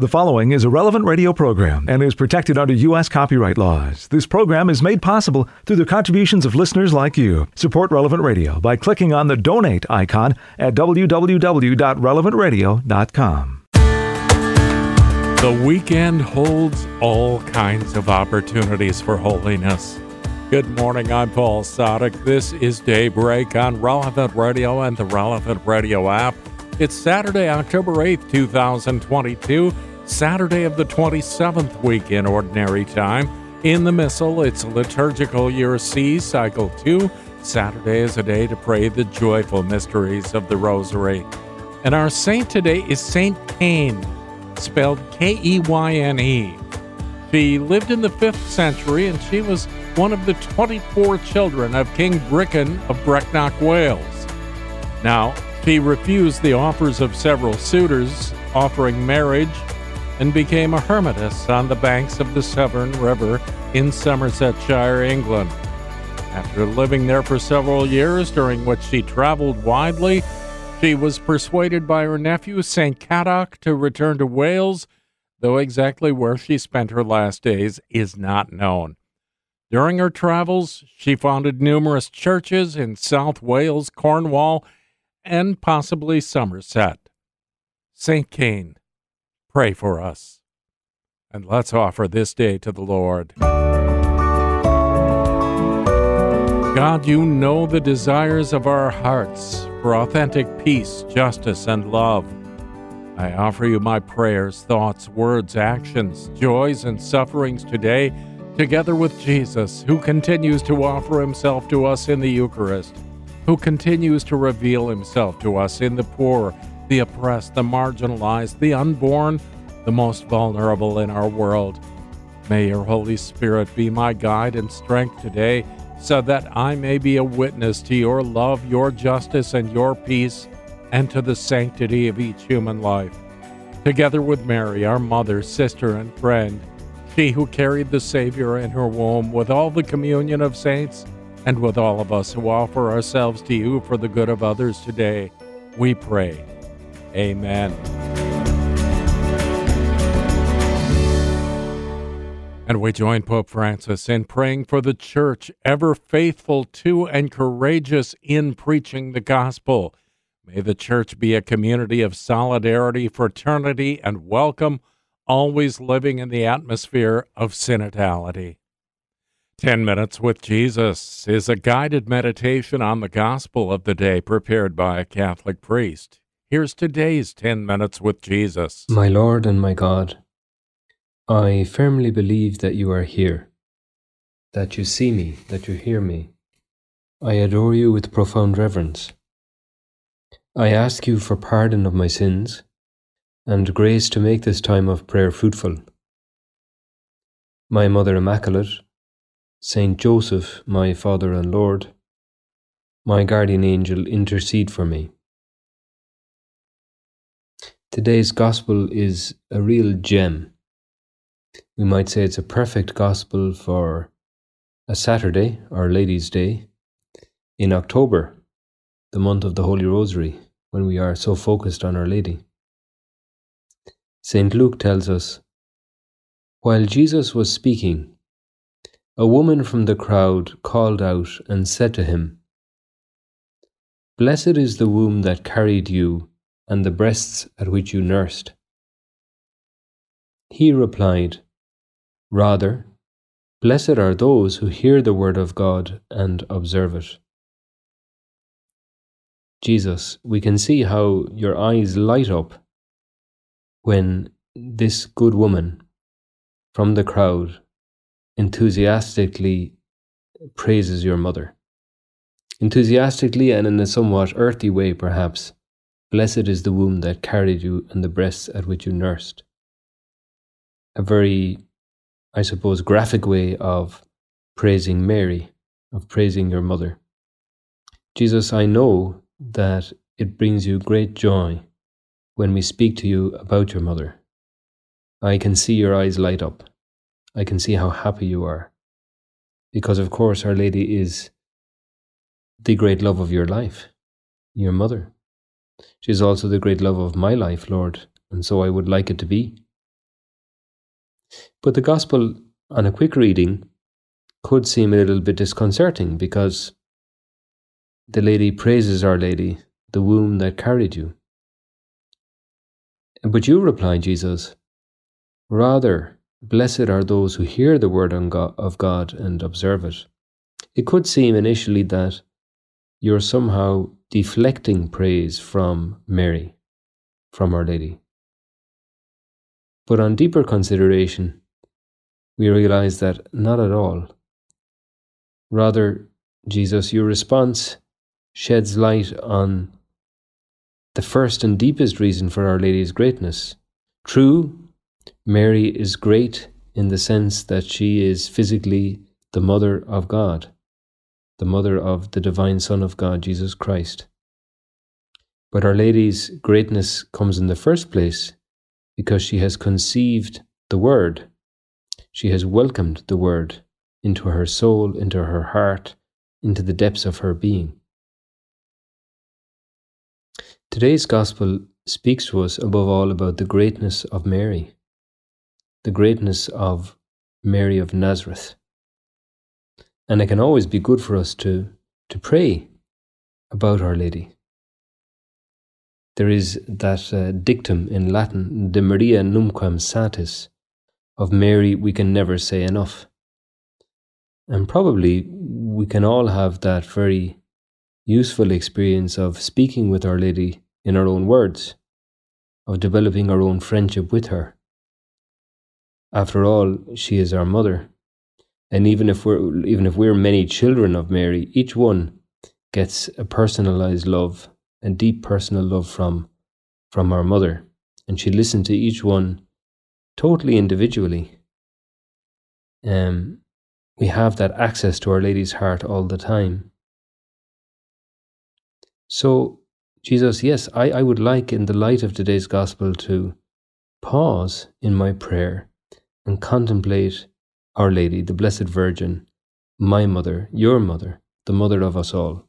The following is a relevant radio program and is protected under U.S. copyright laws. This program is made possible through the contributions of listeners like you. Support Relevant Radio by clicking on the donate icon at www.relevantradio.com. The weekend holds all kinds of opportunities for holiness. Good morning, I'm Paul Sadek. This is Daybreak on Relevant Radio and the Relevant Radio app. It's Saturday, October 8th, 2022. Saturday of the 27th week in Ordinary Time. In the Missal, it's Liturgical Year C, Cycle 2. Saturday is a day to pray the joyful mysteries of the Rosary. And our saint today is Saint Keyne, spelled K E Y N E. She lived in the 5th century and she was one of the 24 children of King Brican of Brecknock, Wales. Now, she refused the offers of several suitors offering marriage and became a hermitess on the banks of the Severn River in Somersetshire, England. After living there for several years, during which she traveled widely, she was persuaded by her nephew, St. Cadoc, to return to Wales, though exactly where she spent her last days is not known. During her travels, she founded numerous churches in South Wales, Cornwall, and possibly Somerset. St. Keyne, pray for us. And let's offer this day to the Lord. God, you know the desires of our hearts for authentic peace, justice, and love. I offer you my prayers, thoughts, words, actions, joys, and sufferings today, together with Jesus, who continues to offer himself to us in the Eucharist, who continues to reveal himself to us in the poor the oppressed, the marginalized, the unborn, the most vulnerable in our world. May your Holy Spirit be my guide and strength today so that I may be a witness to your love, your justice, and your peace, and to the sanctity of each human life. Together with Mary, our mother, sister, and friend, she who carried the Savior in her womb, with all the communion of saints, and with all of us who offer ourselves to you for the good of others today, we pray. Amen. And we join Pope Francis in praying for the church, ever faithful to and courageous in preaching the gospel. May the church be a community of solidarity, fraternity, and welcome, always living in the atmosphere of synodality. Ten Minutes with Jesus is a guided meditation on the gospel of the day prepared by a Catholic priest. Here's today's 10 Minutes with Jesus. My Lord and my God, I firmly believe that you are here, that you see me, that you hear me. I adore you with profound reverence. I ask you for pardon of my sins and grace to make this time of prayer fruitful. My Mother Immaculate, Saint Joseph, my Father and Lord, my guardian angel, intercede for me. Today's gospel is a real gem. We might say it's a perfect gospel for a Saturday, Our Lady's Day, in October, the month of the Holy Rosary, when we are so focused on Our Lady. St. Luke tells us While Jesus was speaking, a woman from the crowd called out and said to him, Blessed is the womb that carried you and the breasts at which you nursed? He replied, Rather, blessed are those who hear the word of God and observe it. Jesus, we can see how your eyes light up when this good woman from the crowd enthusiastically praises your mother. Enthusiastically and in a somewhat earthy way, perhaps, Blessed is the womb that carried you and the breasts at which you nursed. A very, I suppose, graphic way of praising Mary, of praising your mother. Jesus, I know that it brings you great joy when we speak to you about your mother. I can see your eyes light up. I can see how happy you are. Because, of course, Our Lady is the great love of your life, your mother. She is also the great love of my life, Lord, and so I would like it to be. But the Gospel, on a quick reading, could seem a little bit disconcerting because the lady praises Our Lady, the womb that carried you. But you reply, Jesus, rather, blessed are those who hear the word of God and observe it. It could seem initially that you're somehow deflecting praise from Mary, from Our Lady. But on deeper consideration, we realize that not at all. Rather, Jesus, your response sheds light on the first and deepest reason for Our Lady's greatness. True, Mary is great in the sense that she is physically the mother of God the mother of the divine Son of God, Jesus Christ. But Our Lady's greatness comes in the first place because she has conceived the Word. She has welcomed the Word into her soul, into her heart, into the depths of her being. Today's Gospel speaks to us above all about the greatness of Mary, the greatness of Mary of Nazareth. And it can always be good for us to, to pray about Our Lady. There is that uh, dictum in Latin, De Maria Numquam Satis, of Mary we can never say enough. And probably we can all have that very useful experience of speaking with Our Lady in our own words, of developing our own friendship with her. After all, she is our mother, and even if we're even if we're many children of Mary, each one gets a personalized love, a deep personal love from from our mother, and she listened to each one totally individually. Um, we have that access to Our Lady's heart all the time. So, Jesus, yes, I, I would like, in the light of today's gospel, to pause in my prayer and contemplate our Lady, the Blessed Virgin, my mother, your mother, the mother of us all.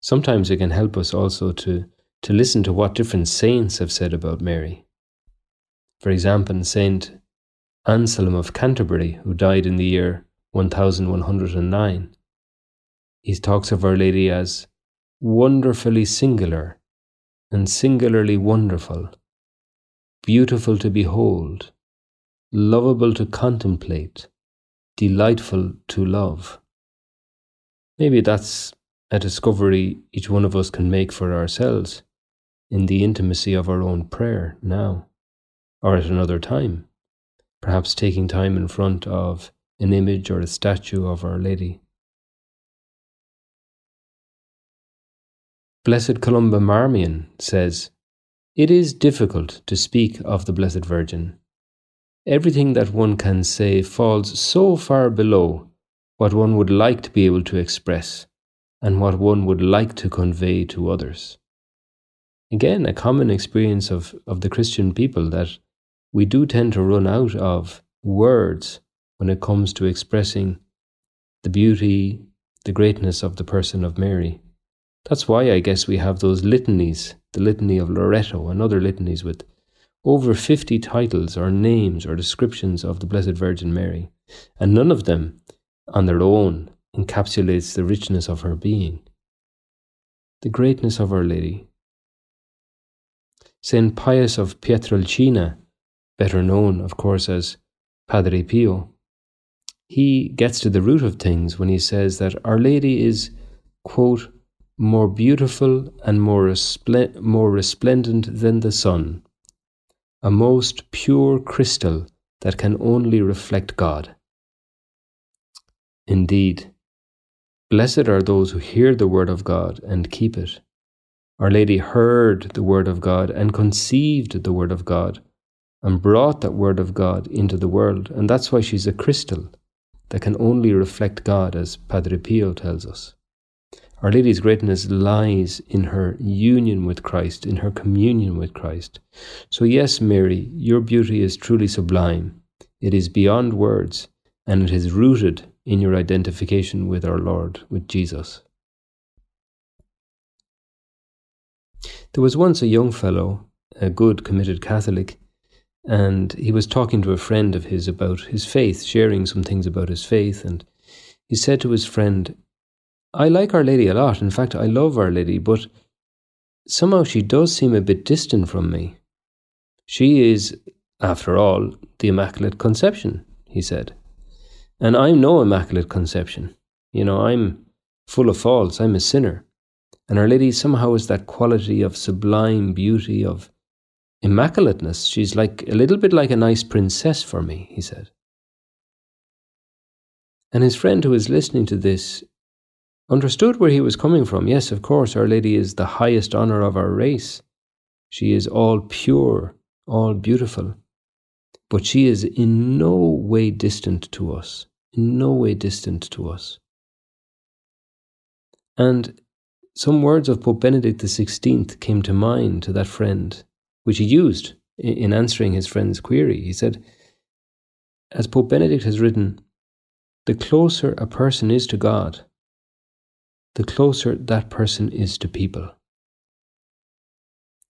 Sometimes it can help us also to, to listen to what different saints have said about Mary. For example, Saint Anselm of Canterbury, who died in the year 1109, he talks of Our Lady as wonderfully singular and singularly wonderful, beautiful to behold, lovable to contemplate, delightful to love. Maybe that's a discovery each one of us can make for ourselves in the intimacy of our own prayer now, or at another time, perhaps taking time in front of an image or a statue of Our Lady. Blessed Columba Marmion says, It is difficult to speak of the Blessed Virgin everything that one can say falls so far below what one would like to be able to express and what one would like to convey to others. Again, a common experience of, of the Christian people that we do tend to run out of words when it comes to expressing the beauty, the greatness of the person of Mary. That's why I guess we have those litanies, the litany of Loreto and other litanies with over 50 titles or names or descriptions of the Blessed Virgin Mary, and none of them on their own encapsulates the richness of her being, the greatness of Our Lady. Saint Pius of Pietrelcina, better known, of course, as Padre Pio, he gets to the root of things when he says that Our Lady is, quote, more beautiful and more, respl- more resplendent than the sun, a most pure crystal that can only reflect God. Indeed, blessed are those who hear the word of God and keep it. Our Lady heard the word of God and conceived the word of God and brought that word of God into the world. And that's why she's a crystal that can only reflect God, as Padre Pio tells us. Our Lady's greatness lies in her union with Christ, in her communion with Christ. So, yes, Mary, your beauty is truly sublime. It is beyond words, and it is rooted in your identification with our Lord, with Jesus. There was once a young fellow, a good committed Catholic. and he was talking to a friend of his about his faith, sharing some things about his faith. And he said to his friend, I like Our Lady a lot. In fact, I love Our Lady, but somehow she does seem a bit distant from me. She is, after all, the Immaculate Conception, he said. And I'm no Immaculate Conception. You know, I'm full of faults, I'm a sinner. And Our Lady somehow is that quality of sublime beauty, of immaculateness. She's like a little bit like a nice princess for me, he said. And his friend who was listening to this understood where he was coming from. Yes, of course, Our Lady is the highest honour of our race. She is all pure, all beautiful. But she is in no way distant to us, in no way distant to us. And some words of Pope Benedict XVI came to mind to that friend, which he used in answering his friend's query. He said, As Pope Benedict has written, the closer a person is to God, the closer that person is to people.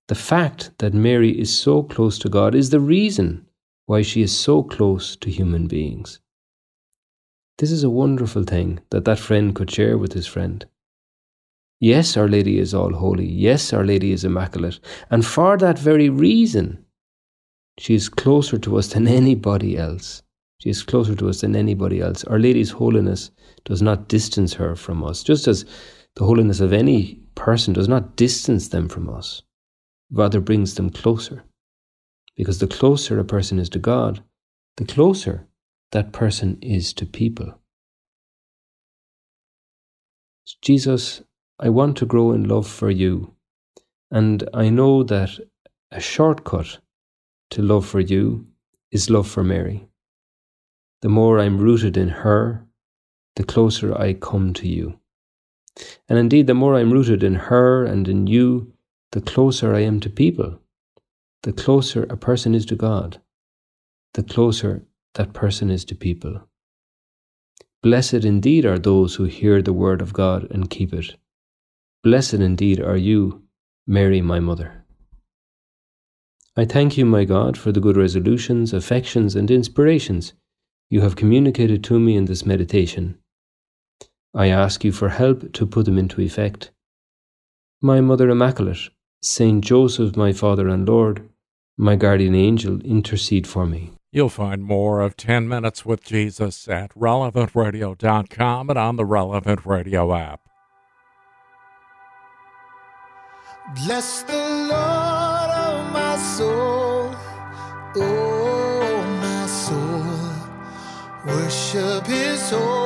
The fact that Mary is so close to God is the reason why she is so close to human beings. This is a wonderful thing that that friend could share with his friend. Yes, Our Lady is all holy. Yes, Our Lady is immaculate. And for that very reason, she is closer to us than anybody else. She is closer to us than anybody else. Our Lady's holiness does not distance her from us, just as the holiness of any person does not distance them from us, rather brings them closer. Because the closer a person is to God, the closer that person is to people. Jesus, I want to grow in love for you, and I know that a shortcut to love for you is love for Mary the more I'm rooted in her, the closer I come to you. And indeed, the more I'm rooted in her and in you, the closer I am to people. The closer a person is to God, the closer that person is to people. Blessed indeed are those who hear the word of God and keep it. Blessed indeed are you, Mary, my mother. I thank you, my God, for the good resolutions, affections, and inspirations you have communicated to me in this meditation. I ask you for help to put them into effect. My Mother Immaculate, Saint Joseph, my Father and Lord, my guardian angel, intercede for me. You'll find more of 10 Minutes with Jesus at relevantradio.com and on the Relevant Radio app. Bless the Lord, of my soul. Oh. Worship his holy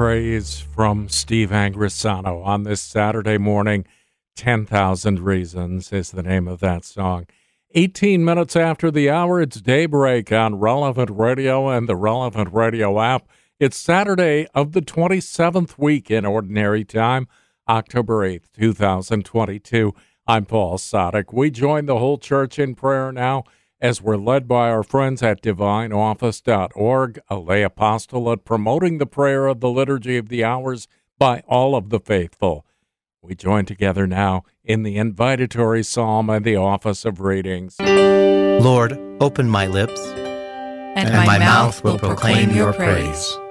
praise from Steve Angrisano on this Saturday morning. 10,000 Reasons is the name of that song. 18 minutes after the hour, it's daybreak on Relevant Radio and the Relevant Radio app. It's Saturday of the 27th week in Ordinary Time, October 8th, 2022. I'm Paul Sadek. We join the whole church in prayer now as we're led by our friends at divineoffice.org, a lay apostolate promoting the prayer of the Liturgy of the Hours by all of the faithful. We join together now in the invitatory psalm and the office of readings. Lord, open my lips, and, and my, mouth will proclaim your praise. Come,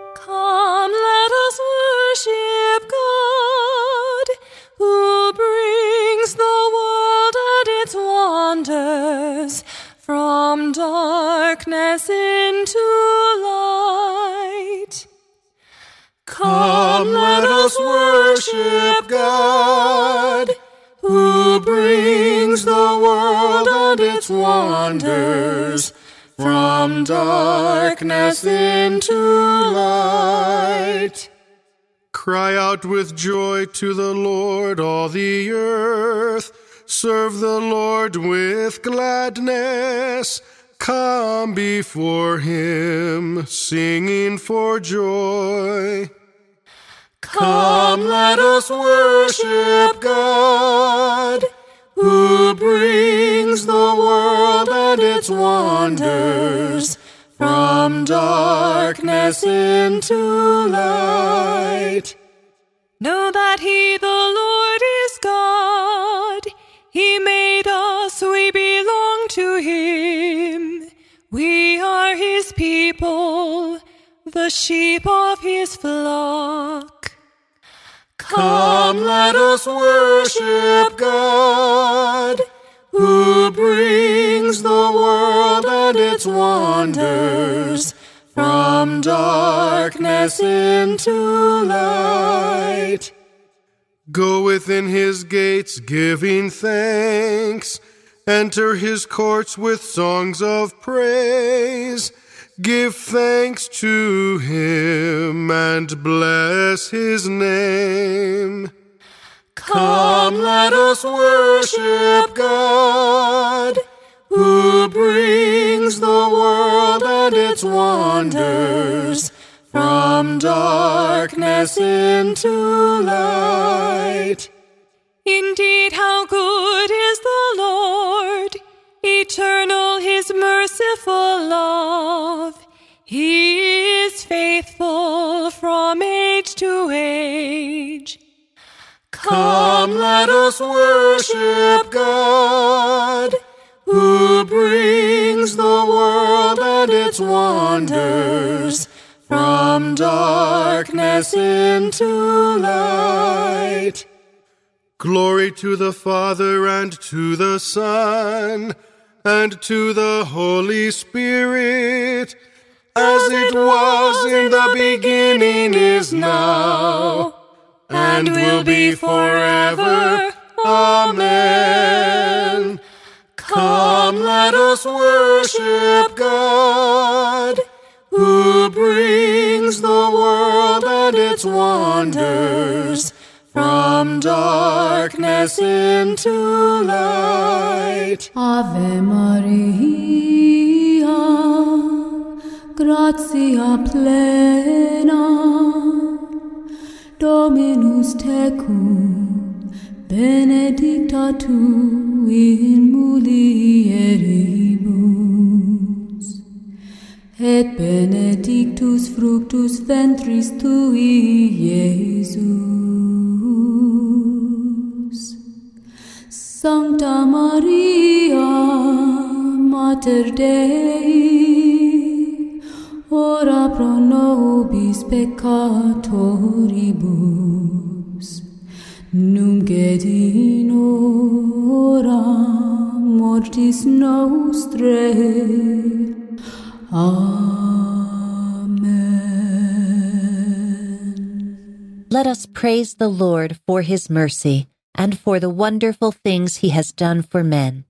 from darkness into light. Come, let us worship God, who brings the world and its wonders from darkness into light. Cry out with joy to the Lord, all the earth. Serve the Lord with gladness. Come before him, singing for joy. Come, let us worship God, who brings the world and its wonders from darkness into light. Know that He, the Lord, is to Him. We are His people, the sheep of His flock. Come, let us worship God, who brings the world and its wonders from darkness into light. Go within his gates, giving thanks. Enter his courts with songs of praise. Give thanks to him and bless his name. Come, let us worship God, who brings the world and its wonders from darkness into light. Indeed, how good is the merciful love. He is faithful from age to age. Come, let us worship God, who brings the world and its wonders from darkness into light. Glory to the Father and to the Son and to the Holy Spirit, as it was in the beginning, is now, and will be forever. Amen. Come, let us worship God, who brings the world and its wonders from darkness into light. Ave Maria, gratia plena, Dominus tecum, benedicta tu in mulieribus, et benedictus fructus ventris tui, Iesus. Sancta Maria, Mater Dei, ora pro nobis peccatoribus, nunc et in hora mortis nostrae. Amen. Let us praise the Lord for his mercy and for the wonderful things he has done for men.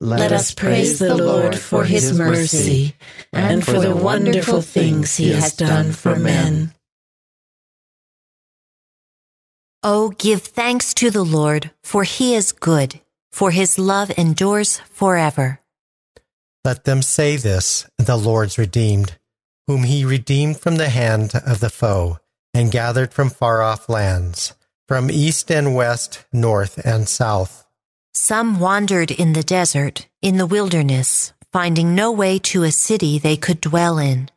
Let us praise the Lord for his mercy and for the wonderful things he has done for men. Oh, give thanks to the Lord, for he is good, for his love endures forever. Let them say this, the Lord's redeemed, whom he redeemed from the hand of the foe and gathered from far off lands, from east and west, north and south. Some wandered in the desert, in the wilderness, finding no way to a city they could dwell in.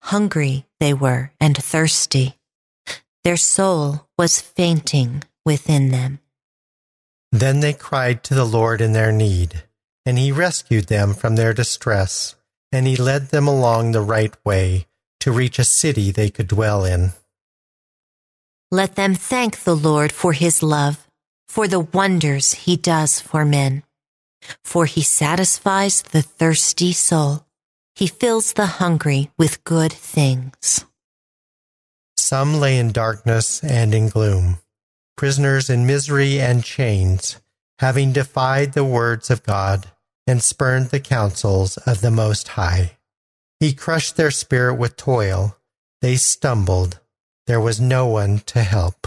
Hungry they were and thirsty. Their soul was fainting within them. Then they cried to the Lord in their need, and he rescued them from their distress, and he led them along the right way to reach a city they could dwell in. Let them thank the Lord for his love, for the wonders he does for men. For he satisfies the thirsty soul. He fills the hungry with good things. Some lay in darkness and in gloom, prisoners in misery and chains, having defied the words of God and spurned the counsels of the Most High. He crushed their spirit with toil. They stumbled. There was no one to help.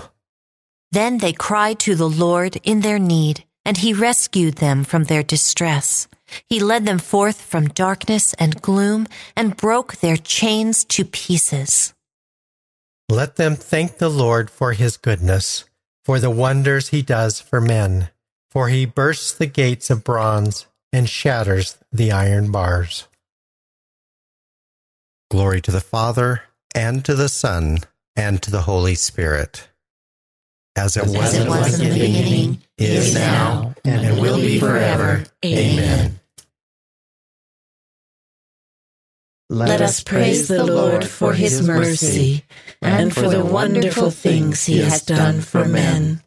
Then they cried to the Lord in their need, and he rescued them from their distress. He led them forth from darkness and gloom and broke their chains to pieces. Let them thank the Lord for his goodness, for the wonders he does for men, for he bursts the gates of bronze and shatters the iron bars. Glory to the Father, and to the Son, and to the Holy Spirit. As it, As was, it was in the beginning, is now, and will be forever. Amen. Let us praise the Lord for his mercy and for the wonderful things he has done for men.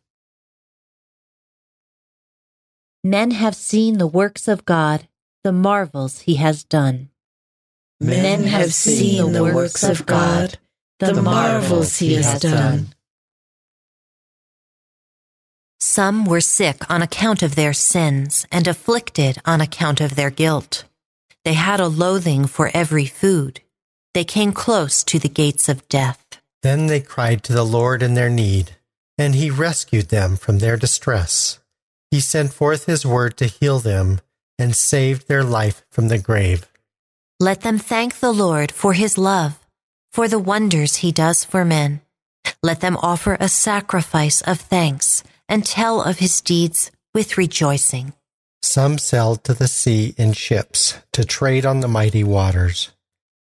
Men have seen the works of God, the marvels he has done. Men have seen the works of God, the marvels he has done. Some were sick on account of their sins and afflicted on account of their guilt. They had a loathing for every food. They came close to the gates of death. Then they cried to the Lord in their need, and he rescued them from their distress. He sent forth his word to heal them and saved their life from the grave. Let them thank the Lord for his love, for the wonders he does for men. Let them offer a sacrifice of thanks and tell of his deeds with rejoicing. Some sailed to the sea in ships to trade on the mighty waters.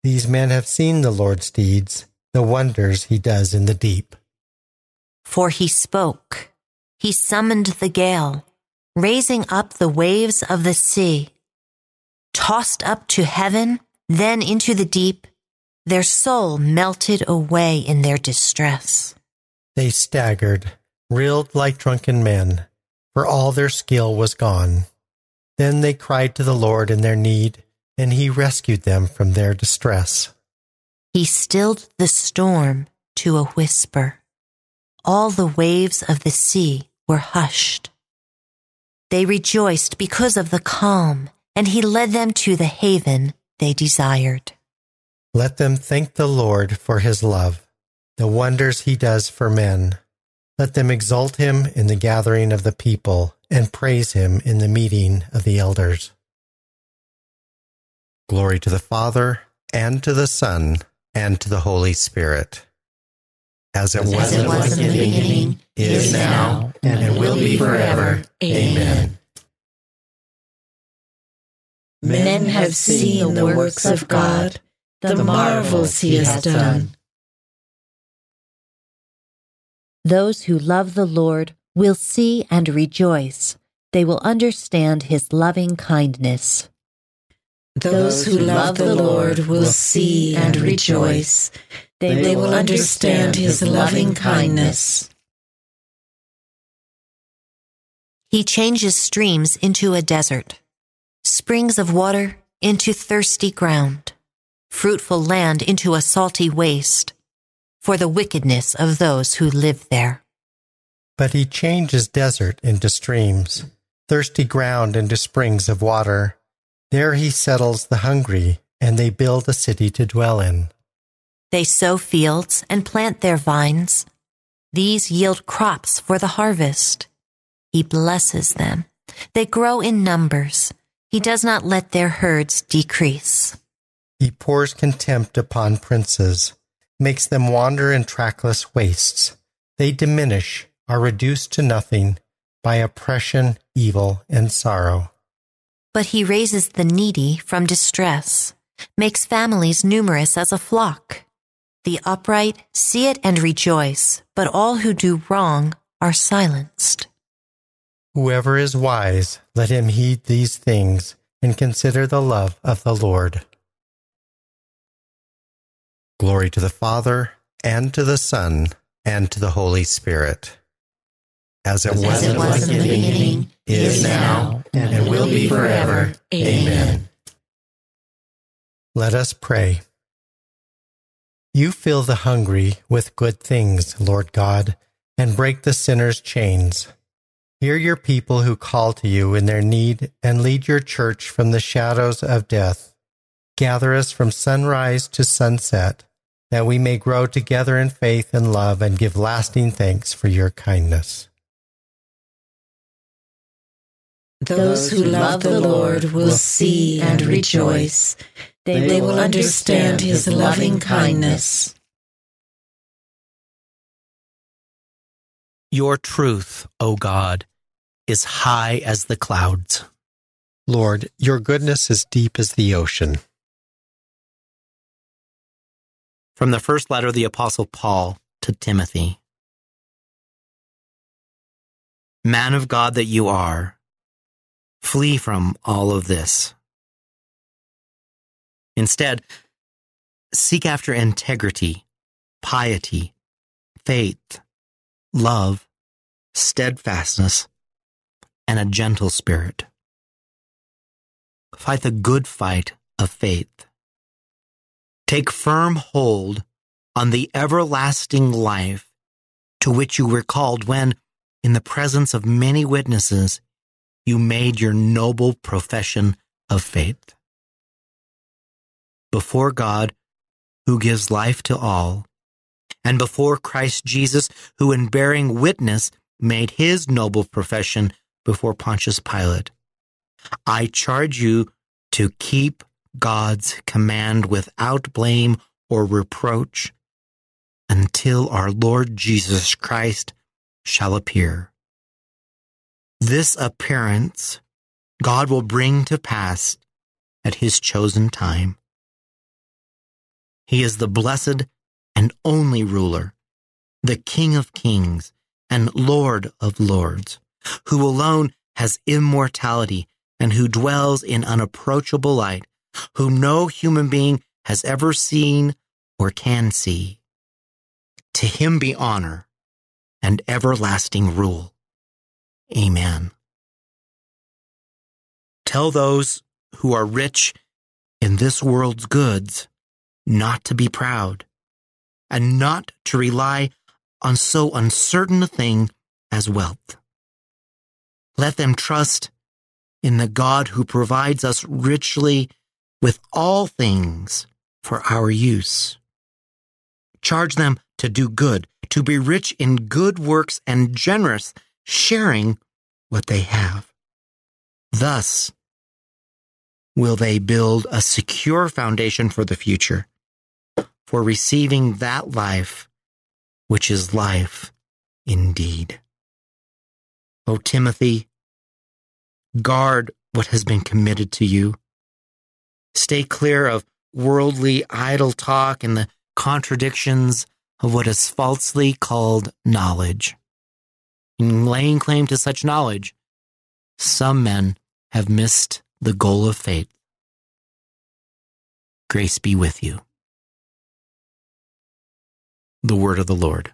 These men have seen the Lord's deeds, the wonders he does in the deep. For he spoke, he summoned the gale, raising up the waves of the sea. Tossed up to heaven, then into the deep, Their soul melted away in their distress. They staggered, reeled like drunken men, for all their skill was gone. Then they cried to the Lord in their need, and he rescued them from their distress. He stilled the storm to a whisper. All the waves of the sea were hushed. They rejoiced because of the calm, and he led them to the haven they desired. Let them thank the Lord for his love, the wonders he does for men. Let them exalt him in the gathering of the people and praise him in the meeting of the elders. Glory to the Father, and to the Son, and to the Holy Spirit. As it, As was, it was in the beginning, is now, and it will be forever. Amen. Men have seen the works of God, the marvels he has done. Those who love the Lord will see and rejoice. They will understand his loving kindness. Those who love the Lord will see and rejoice. They will understand his loving kindness. He changes streams into a desert, springs of water into thirsty ground, fruitful land into a salty waste, for the wickedness of those who live there. But he changes desert into streams, thirsty ground into springs of water. There he settles the hungry, and they build a city to dwell in. They sow fields and plant their vines. These yield crops for the harvest. He blesses them. They grow in numbers. He does not let their herds decrease. He pours contempt upon princes, makes them wander in trackless wastes. They diminish, are reduced to nothing by oppression, evil, and sorrow. But he raises the needy from distress, makes families numerous as a flock. The upright see it and rejoice, but all who do wrong are silenced. Whoever is wise, let him heed these things and consider the love of the Lord. Glory to the Father, and to the Son, and to the Holy Spirit. As it, As was, it was in the beginning, is now, and it will be forever. Amen. Let us pray. You fill the hungry with good things, Lord God, and break the sinner's chains. Hear your people who call to you in their need and lead your church from the shadows of death. Gather us from sunrise to sunset, that we may grow together in faith and love and give lasting thanks for your kindness. Those who love the Lord will see and rejoice. They will understand his loving kindness. Your truth, O God, is high as the clouds. Lord, your goodness is deep as the ocean. From the first letter of the Apostle Paul to Timothy. Man of God that you are, flee from all of this. Instead, seek after integrity, piety, faith, love, steadfastness, and a gentle spirit. Fight the good fight of faith. Take firm hold on the everlasting life to which you were called when, in the presence of many witnesses, you made your noble profession of faith. Before God, who gives life to all, and before Christ Jesus, who in bearing witness made his noble profession before Pontius Pilate, I charge you to keep God's command without blame or reproach until our Lord Jesus Christ shall appear. This appearance God will bring to pass at his chosen time. He is the blessed and only ruler, the King of kings and Lord of lords, who alone has immortality and who dwells in unapproachable light, whom no human being has ever seen or can see. To him be honor and everlasting rule. Amen. Tell those who are rich in this world's goods not to be proud and not to rely on so uncertain a thing as wealth. Let them trust in the God who provides us richly with all things for our use. Charge them to do good, to be rich in good works and generous, sharing what they have. Thus, will they build a secure foundation for the future, for receiving that life which is life indeed. O Timothy, guard what has been committed to you. Stay clear of worldly idle talk and the contradictions of what is falsely called knowledge. In laying claim to such knowledge, some men have missed the goal of faith. Grace be with you. The word of the Lord.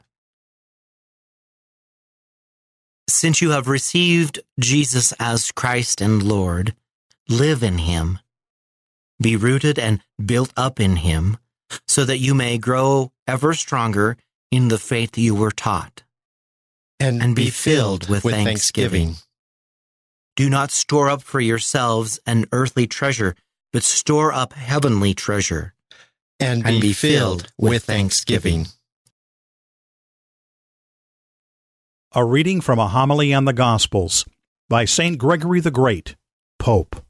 Since you have received Jesus as Christ and Lord, live in him. Be rooted and built up in him, so that you may grow ever stronger in the faith you were taught. And, And be filled with thanksgiving. Do not store up for yourselves an earthly treasure, but store up heavenly treasure. And, and be filled with thanksgiving. A reading from a homily on the Gospels by St. Gregory the Great, Pope.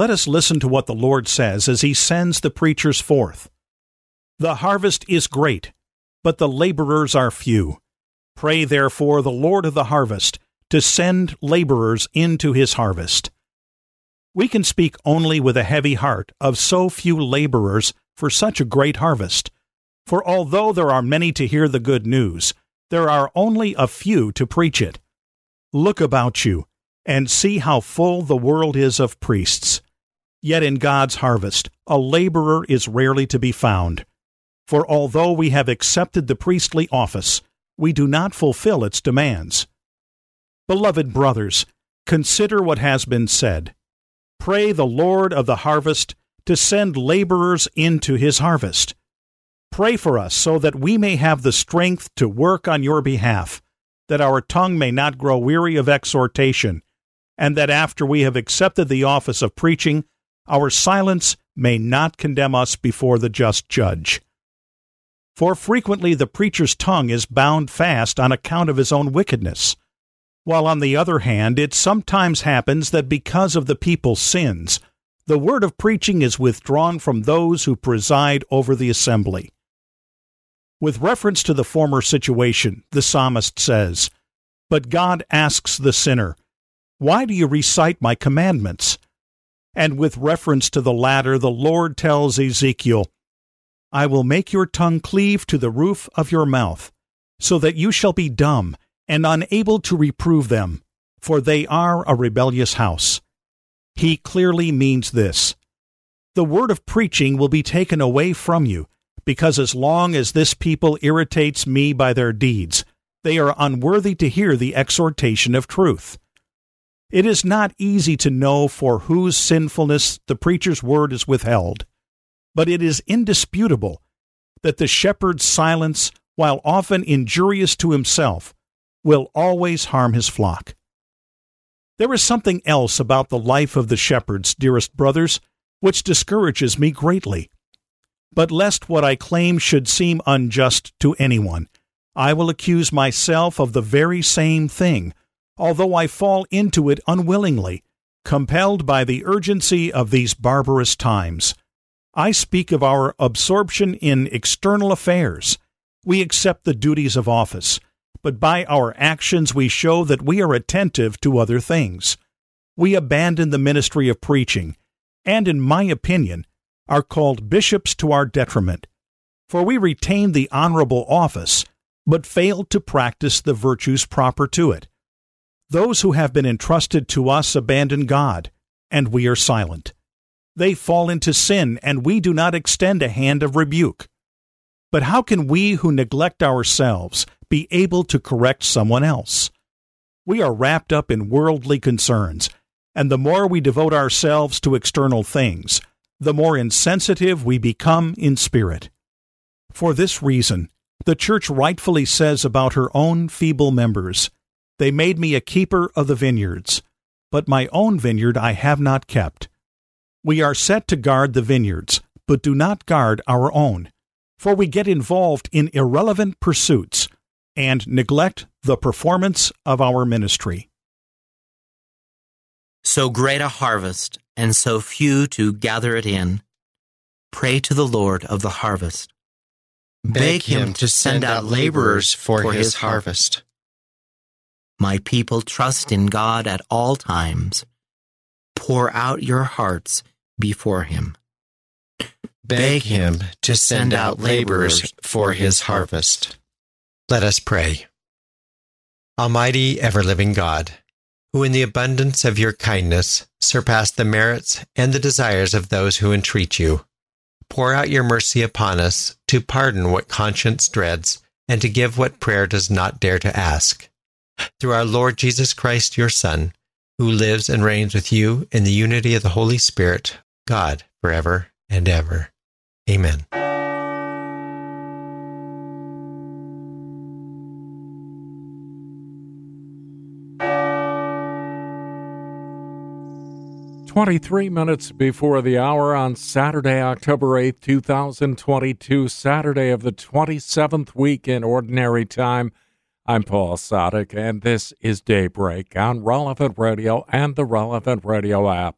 Let us listen to what the Lord says as he sends the preachers forth. The harvest is great, but the laborers are few. Pray therefore the Lord of the harvest to send laborers into his harvest. We can speak only with a heavy heart of so few laborers for such a great harvest. For although there are many to hear the good news, there are only a few to preach it. Look about you and see how full the world is of priests. Yet in God's harvest, a laborer is rarely to be found. For although we have accepted the priestly office, we do not fulfill its demands. Beloved brothers, consider what has been said. Pray the Lord of the harvest to send laborers into his harvest. Pray for us so that we may have the strength to work on your behalf, that our tongue may not grow weary of exhortation, and that after we have accepted the office of preaching, our silence may not condemn us before the just judge. For frequently the preacher's tongue is bound fast on account of his own wickedness, while on the other hand it sometimes happens that because of the people's sins, the word of preaching is withdrawn from those who preside over the assembly. With reference to the former situation, the psalmist says, But God asks the sinner, Why do you recite my commandments? And with reference to the latter, the Lord tells Ezekiel, I will make your tongue cleave to the roof of your mouth, so that you shall be dumb and unable to reprove them, for they are a rebellious house. He clearly means this The word of preaching will be taken away from you, because as long as this people irritates me by their deeds, they are unworthy to hear the exhortation of truth. It is not easy to know for whose sinfulness the preacher's word is withheld, but it is indisputable that the shepherd's silence, while often injurious to himself, will always harm his flock. There is something else about the life of the shepherds, dearest brothers, which discourages me greatly. But lest what I claim should seem unjust to anyone, I will accuse myself of the very same thing, although I fall into it unwillingly, compelled by the urgency of these barbarous times. I speak of our absorption in external affairs. We accept the duties of office, but by our actions we show that we are attentive to other things. We abandon the ministry of preaching, and, in my opinion, are called bishops to our detriment, for we retain the honorable office, but fail to practice the virtues proper to it. Those who have been entrusted to us abandon God, and we are silent. They fall into sin, and we do not extend a hand of rebuke. But how can we who neglect ourselves be able to correct someone else? We are wrapped up in worldly concerns, and the more we devote ourselves to external things, the more insensitive we become in spirit. For this reason, the Church rightfully says about her own feeble members, They made me a keeper of the vineyards, but my own vineyard I have not kept. We are set to guard the vineyards, but do not guard our own, for we get involved in irrelevant pursuits and neglect the performance of our ministry. So great a harvest, and so few to gather it in. Pray to the Lord of the harvest. Beg him to send out laborers for his harvest. My people trust in God at all times. Pour out your hearts before him. Beg him to send out laborers for his harvest. Let us pray. Almighty, ever living God, who in the abundance of your kindness surpass the merits and the desires of those who entreat you, pour out your mercy upon us to pardon what conscience dreads and to give what prayer does not dare to ask. Through our Lord Jesus Christ, your Son, who lives and reigns with you in the unity of the Holy Spirit, God, forever and ever. Amen. Twenty-three minutes before the hour on Saturday, October eighth, two thousand twenty-two, Saturday of the twenty-seventh week in Ordinary Time. I'm Paul Sadek, and this is Daybreak on Relevant Radio and the Relevant Radio app.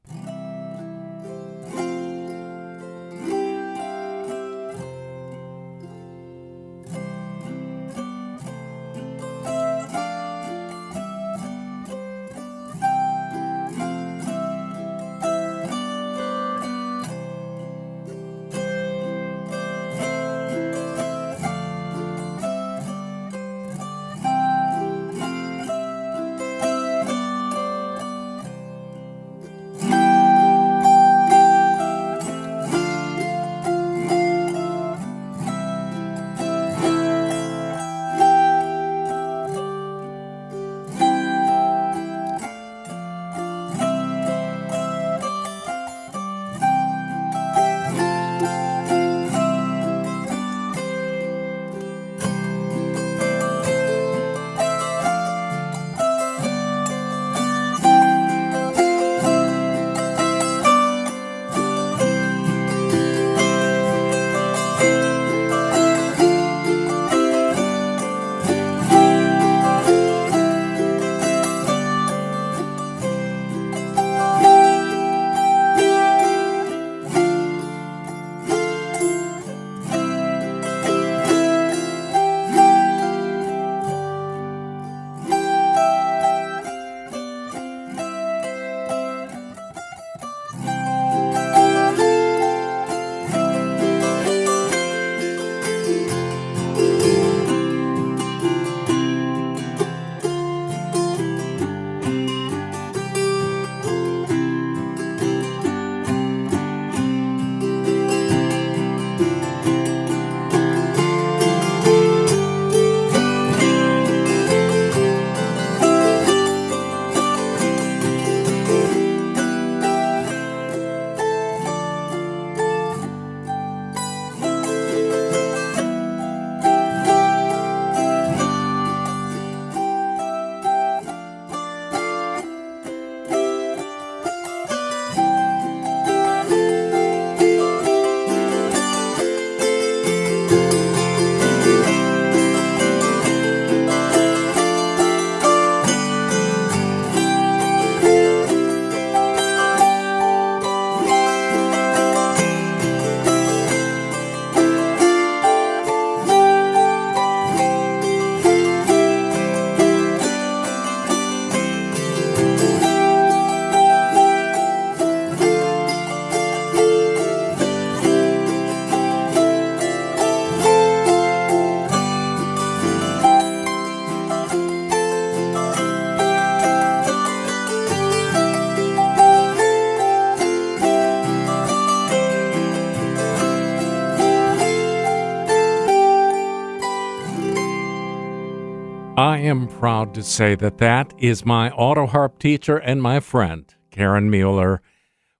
Proud to say that that is my auto harp teacher and my friend, Karen Mueller,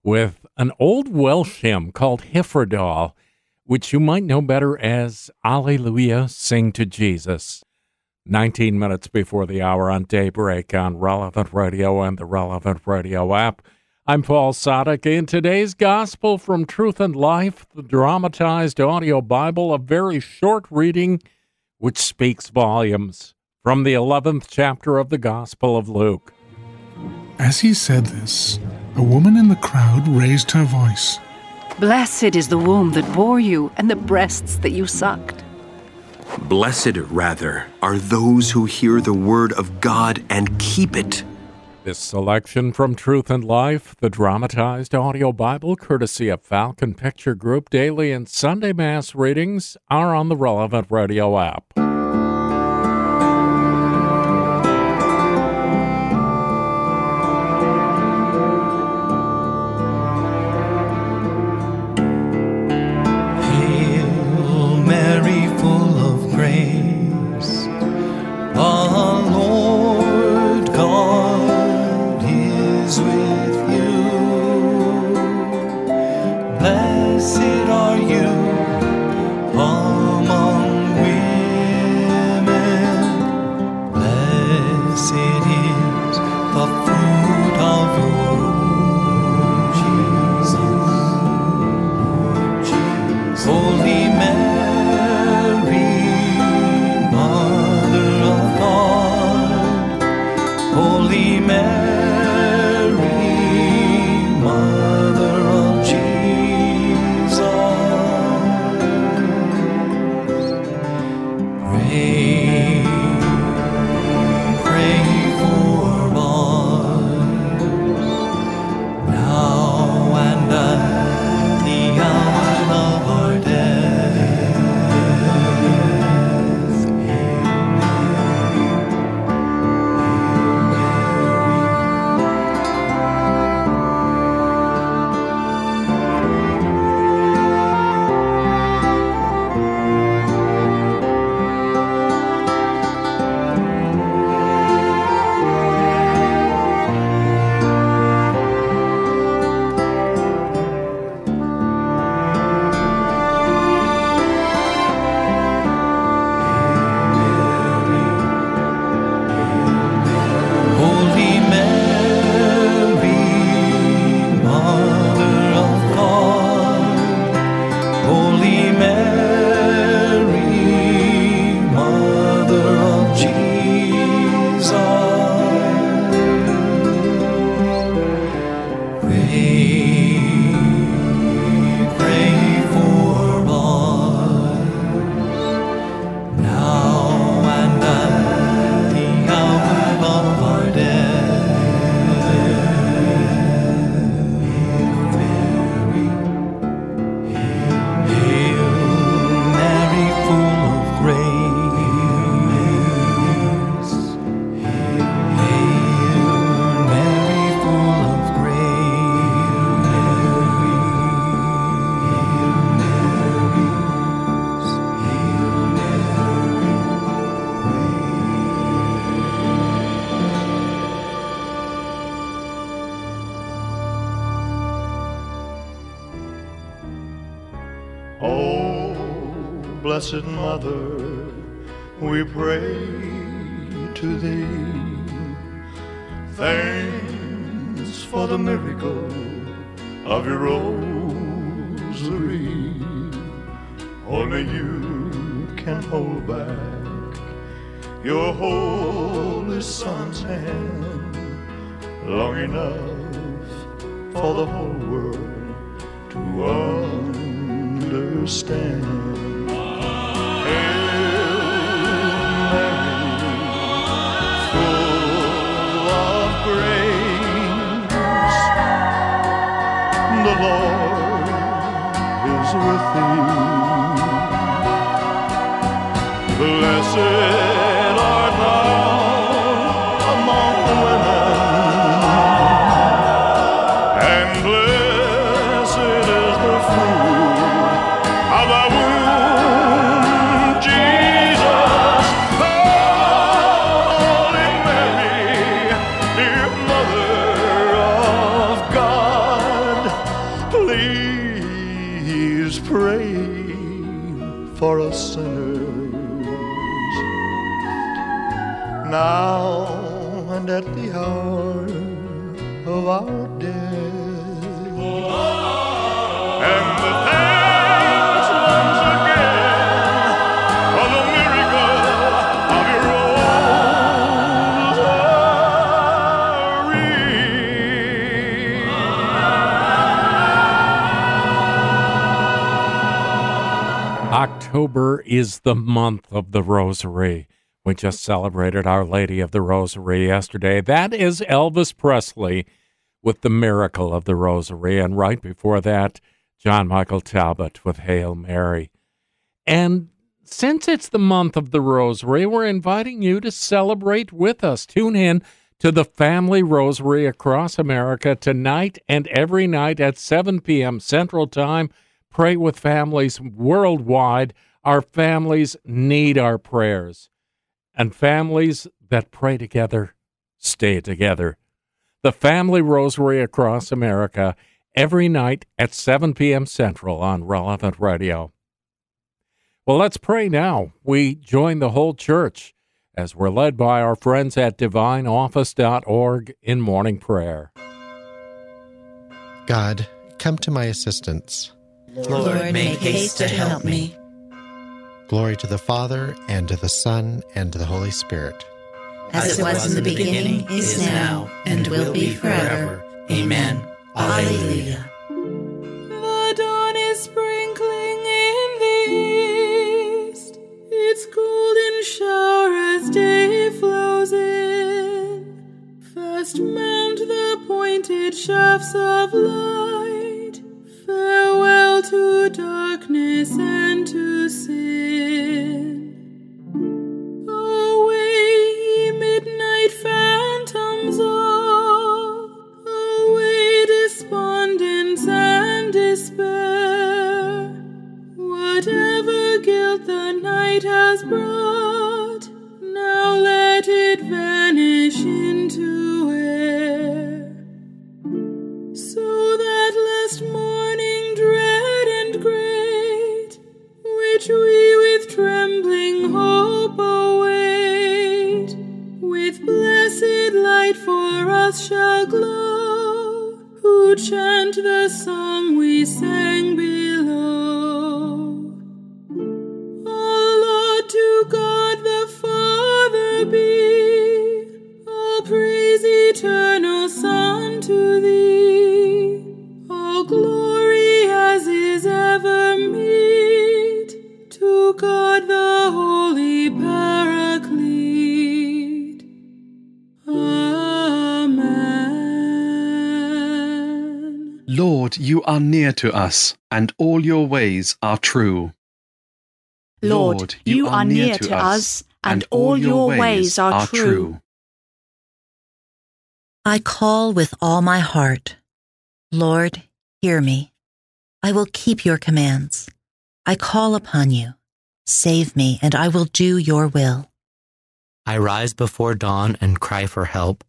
with an old Welsh hymn called Hyfrydol, which you might know better as Alleluia, Sing to Jesus. 19 minutes before the hour on Daybreak on Relevant Radio and the Relevant Radio app. I'm Paul Sadek. In today's Gospel from Truth and Life, the dramatized audio Bible, a very short reading which speaks volumes from the 11th chapter of the Gospel of Luke. As he said this, a woman in the crowd raised her voice. Blessed is the womb that bore you and the breasts that you sucked. Blessed, rather, are those who hear the word of God and keep it. This selection from Truth and Life, the dramatized audio Bible, courtesy of Falcon Picture Group, daily and Sunday Mass readings, are on the relevant radio app. Mother, we pray to thee. Thanks for the miracle of your rosary. Only you can hold back your holy son's hand long enough for the whole world to understand. Grace, the Lord is with thee. Blessed October is the month of the Rosary. We just celebrated Our Lady of the Rosary yesterday. That is Elvis Presley with the Miracle of the Rosary. And right before that, John Michael Talbot with Hail Mary. And since it's the month of the Rosary, we're inviting you to celebrate with us. Tune in to the Family Rosary across America tonight and every night at 7 p.m. Central Time. Pray with families worldwide. Our families need our prayers. And families that pray together stay together. The Family Rosary across America every night at 7 p.m. Central on Relevant Radio. Well, let's pray now. We join the whole church as we're led by our friends at divineoffice.org in morning prayer. God, come to my assistance. Lord, make haste to help me. Glory to the Father, and to the Son, and to the Holy Spirit. As it was in the beginning, is now, and will be forever. Amen. Alleluia. The dawn is sprinkling in the east, its golden shower as day flows in. Fast mount the pointed shafts of light. Farewell to darkness and to sin. The song we sang are near to us, and all your ways are true. Lord, you are near to us, and all your ways are true. I call with all my heart. Lord, hear me. I will keep your commands. I call upon you. Save me, and I will do your will. I rise before dawn and cry for help.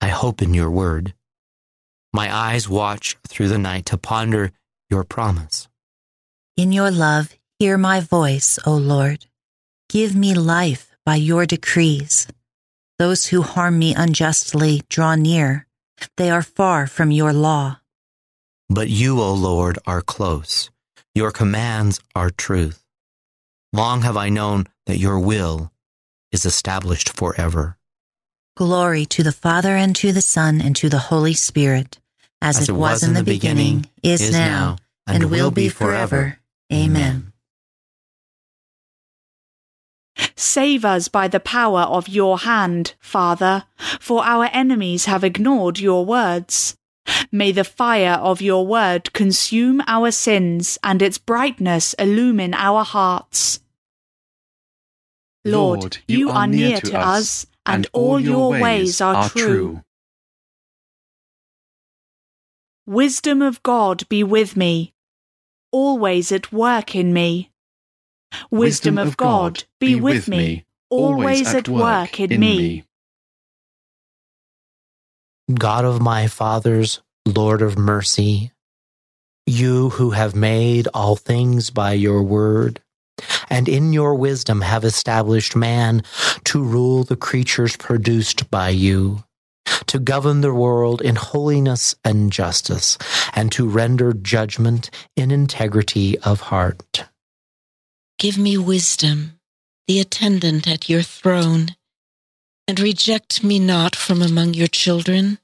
I hope in your word. My eyes watch through the night to ponder your promise. In your love, hear my voice, O Lord. Give me life by your decrees. Those who harm me unjustly draw near. They are far from your law. But you, O Lord, are close. Your commands are truth. Long have I known that your will is established forever. Glory to the Father, and to the Son, and to the Holy Spirit, as, it was in the beginning, is now, and will be forever. Amen. Save us by the power of your hand, Father, for our enemies have ignored your words. May the fire of your word consume our sins and its brightness illumine our hearts. Lord, you are near to us, and all your ways are true. Wisdom of God be with me, always at work in me. Wisdom of God be with me, always at work in me. God of my fathers, Lord of mercy, you who have made all things by your word, and in your wisdom have established man to rule the creatures produced by you, to govern the world in holiness and justice, and to render judgment in integrity of heart. Give me wisdom, the attendant at your throne, and reject me not from among your children.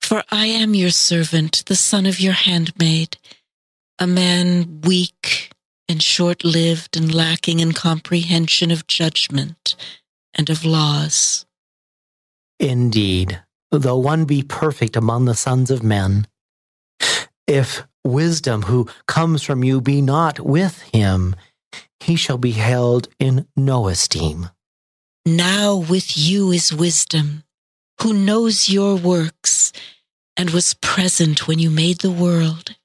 For I am your servant, the son of your handmaid, a man weak and short lived and lacking in comprehension of judgment and of laws. Indeed, though one be perfect among the sons of men, if wisdom who comes from you be not with him, he shall be held in no esteem. Now with you is wisdom, who knows your works and was present when you made the world,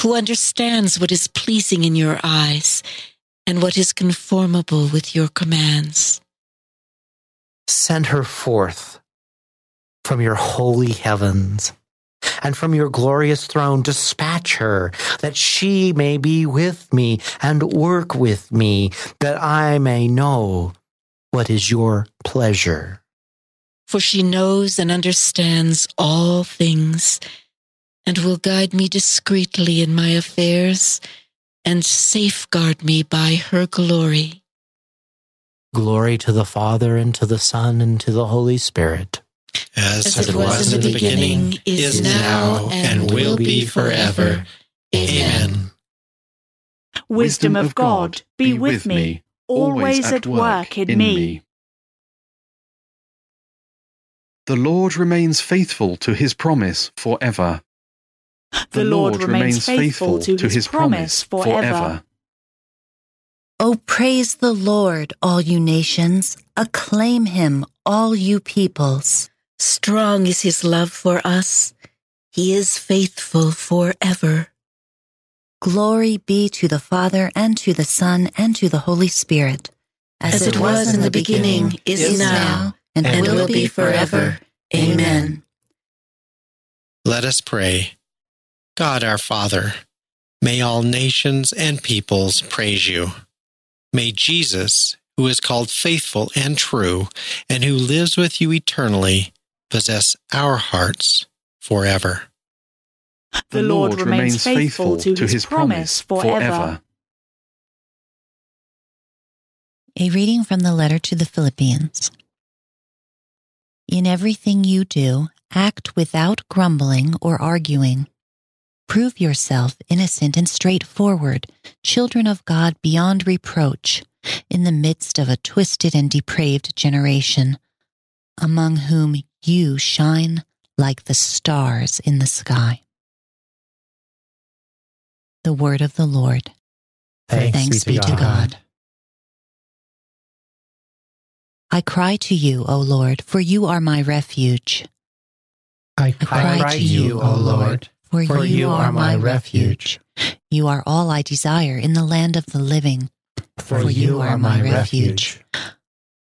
who understands what is pleasing in your eyes and what is conformable with your commands. Send her forth from your holy heavens and from your glorious throne dispatch her that she may be with me and work with me that I may know what is your pleasure. For she knows and understands all things and will guide me discreetly in my affairs and safeguard me by her glory. Glory to the Father and to the Son and to the Holy Spirit. As, As it was in the beginning, is now, and will be forever. Amen. Wisdom of God, be with me, always at work in me. The Lord remains faithful to his promise forever. The Lord remains faithful to his promise forever. Oh, praise the Lord, all you nations. Acclaim him, all you peoples. Strong is his love for us. He is faithful forever. Glory be to the Father, and to the Son, and to the Holy Spirit. As, As it was in the beginning, is, is now, and, and will be forever. Amen. Let us pray. God our Father, may all nations and peoples praise you. May Jesus, who is called faithful and true, and who lives with you eternally, possess our hearts forever. The Lord remains faithful to his promise forever. A reading from the letter to the Philippians. In everything you do, act without grumbling or arguing. Prove yourself innocent and straightforward, children of God beyond reproach, in the midst of a twisted and depraved generation, among whom you shine like the stars in the sky. The word of the Lord. Thanks, Thanks be, be, to God. I cry to you, O Lord, for you are my refuge. I cry, cry to you, O Lord, for, for you are my refuge. You are all I desire in the land of the living. For you are my refuge.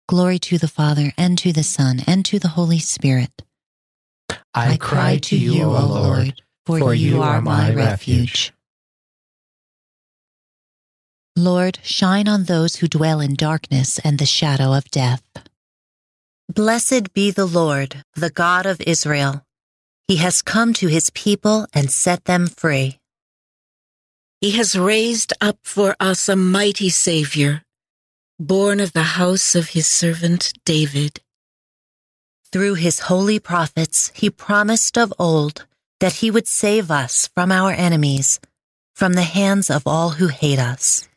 Glory to the Father, and to the Son, and to the Holy Spirit. I cry to you, O Lord, for you are my refuge. Lord, shine on those who dwell in darkness and the shadow of death. Blessed be the Lord, the God of Israel. He has come to his people and set them free. He has raised up for us a mighty Savior, born of the house of his servant David. Through his holy prophets, he promised of old that he would save us from our enemies, from the hands of all who hate us.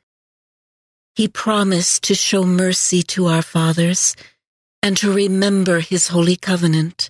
He promised to show mercy to our fathers and to remember his holy covenant.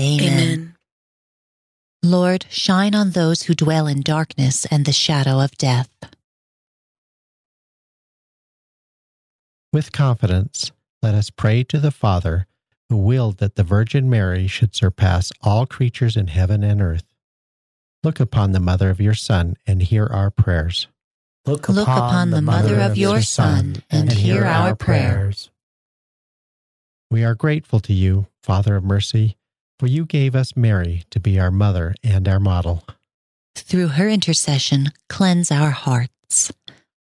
Amen. Amen. Lord, shine on those who dwell in darkness and the shadow of death. With confidence, let us pray to the Father who willed that the Virgin Mary should surpass all creatures in heaven and earth. Look upon the mother of your Son and hear our prayers. Look upon, Look upon the mother of your Son and hear our prayers. We are grateful to you, Father of mercy, for you gave us Mary to be our mother and our model. Through her intercession, cleanse our hearts.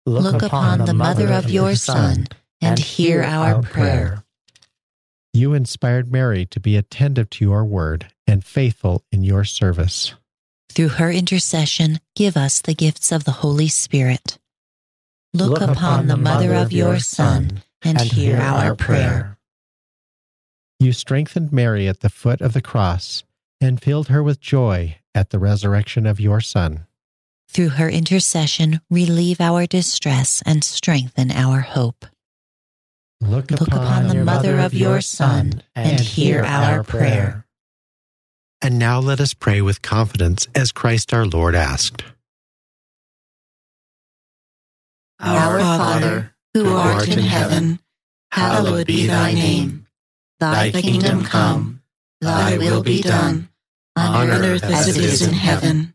Look, Look upon the mother of your Son and hear our prayer. You inspired Mary to be attentive to your word and faithful in your service. Through her intercession, give us the gifts of the Holy Spirit. Look, Look upon the mother of your Son and, and hear our prayer. You strengthened Mary at the foot of the cross and filled her with joy at the resurrection of your Son. Through her intercession, relieve our distress and strengthen our hope. Look, Look upon, upon the mother of your Son and hear our prayer. And now let us pray with confidence as Christ our Lord asked. Our Father, who art in heaven, hallowed be thy name. Thy kingdom come, thy will be done, on earth as it is in heaven.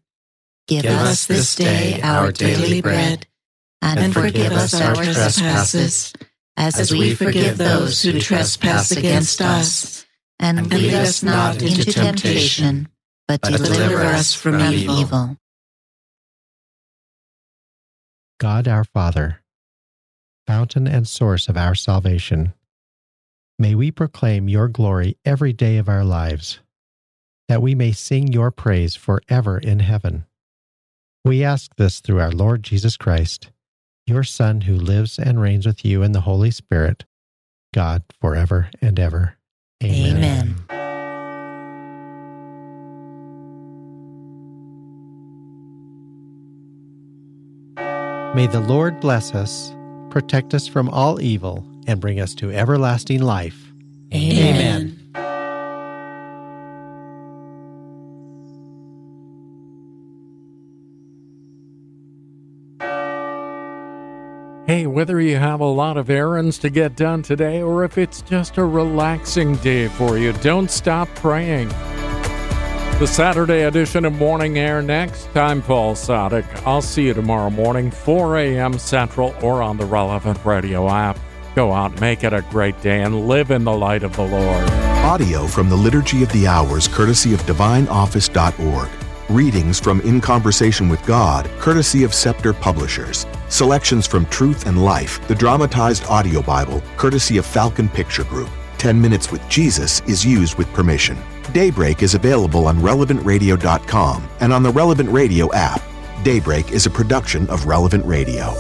Give us this day our daily bread, and forgive us our trespasses as we forgive those who trespass against us. And lead us not into temptation, but deliver us from evil. God our Father, fountain and source of our salvation, may we proclaim your glory every day of our lives, that we may sing your praise forever in heaven. We ask this through our Lord Jesus Christ your Son, who lives and reigns with you in the Holy Spirit, God, forever and ever. Amen. Amen. May the Lord bless us, protect us from all evil, and bring us to everlasting life. Amen. Amen. Hey, whether you have a lot of errands to get done today or if it's just a relaxing day for you, don't stop praying. The Saturday edition of Morning Air next. I'm Paul Sadek. I'll see you tomorrow morning, 4 a.m. Central, or on the relevant radio app. Go out, make it a great day, and live in the light of the Lord. Audio from the Liturgy of the Hours, courtesy of DivineOffice.org. Readings from In Conversation with God, courtesy of Scepter Publishers. Selections from Truth and Life, the dramatized audio Bible, courtesy of Falcon Picture Group. 10 Minutes with Jesus is used with permission. Daybreak is available on relevantradio.com and on the Relevant Radio app. Daybreak is a production of Relevant Radio.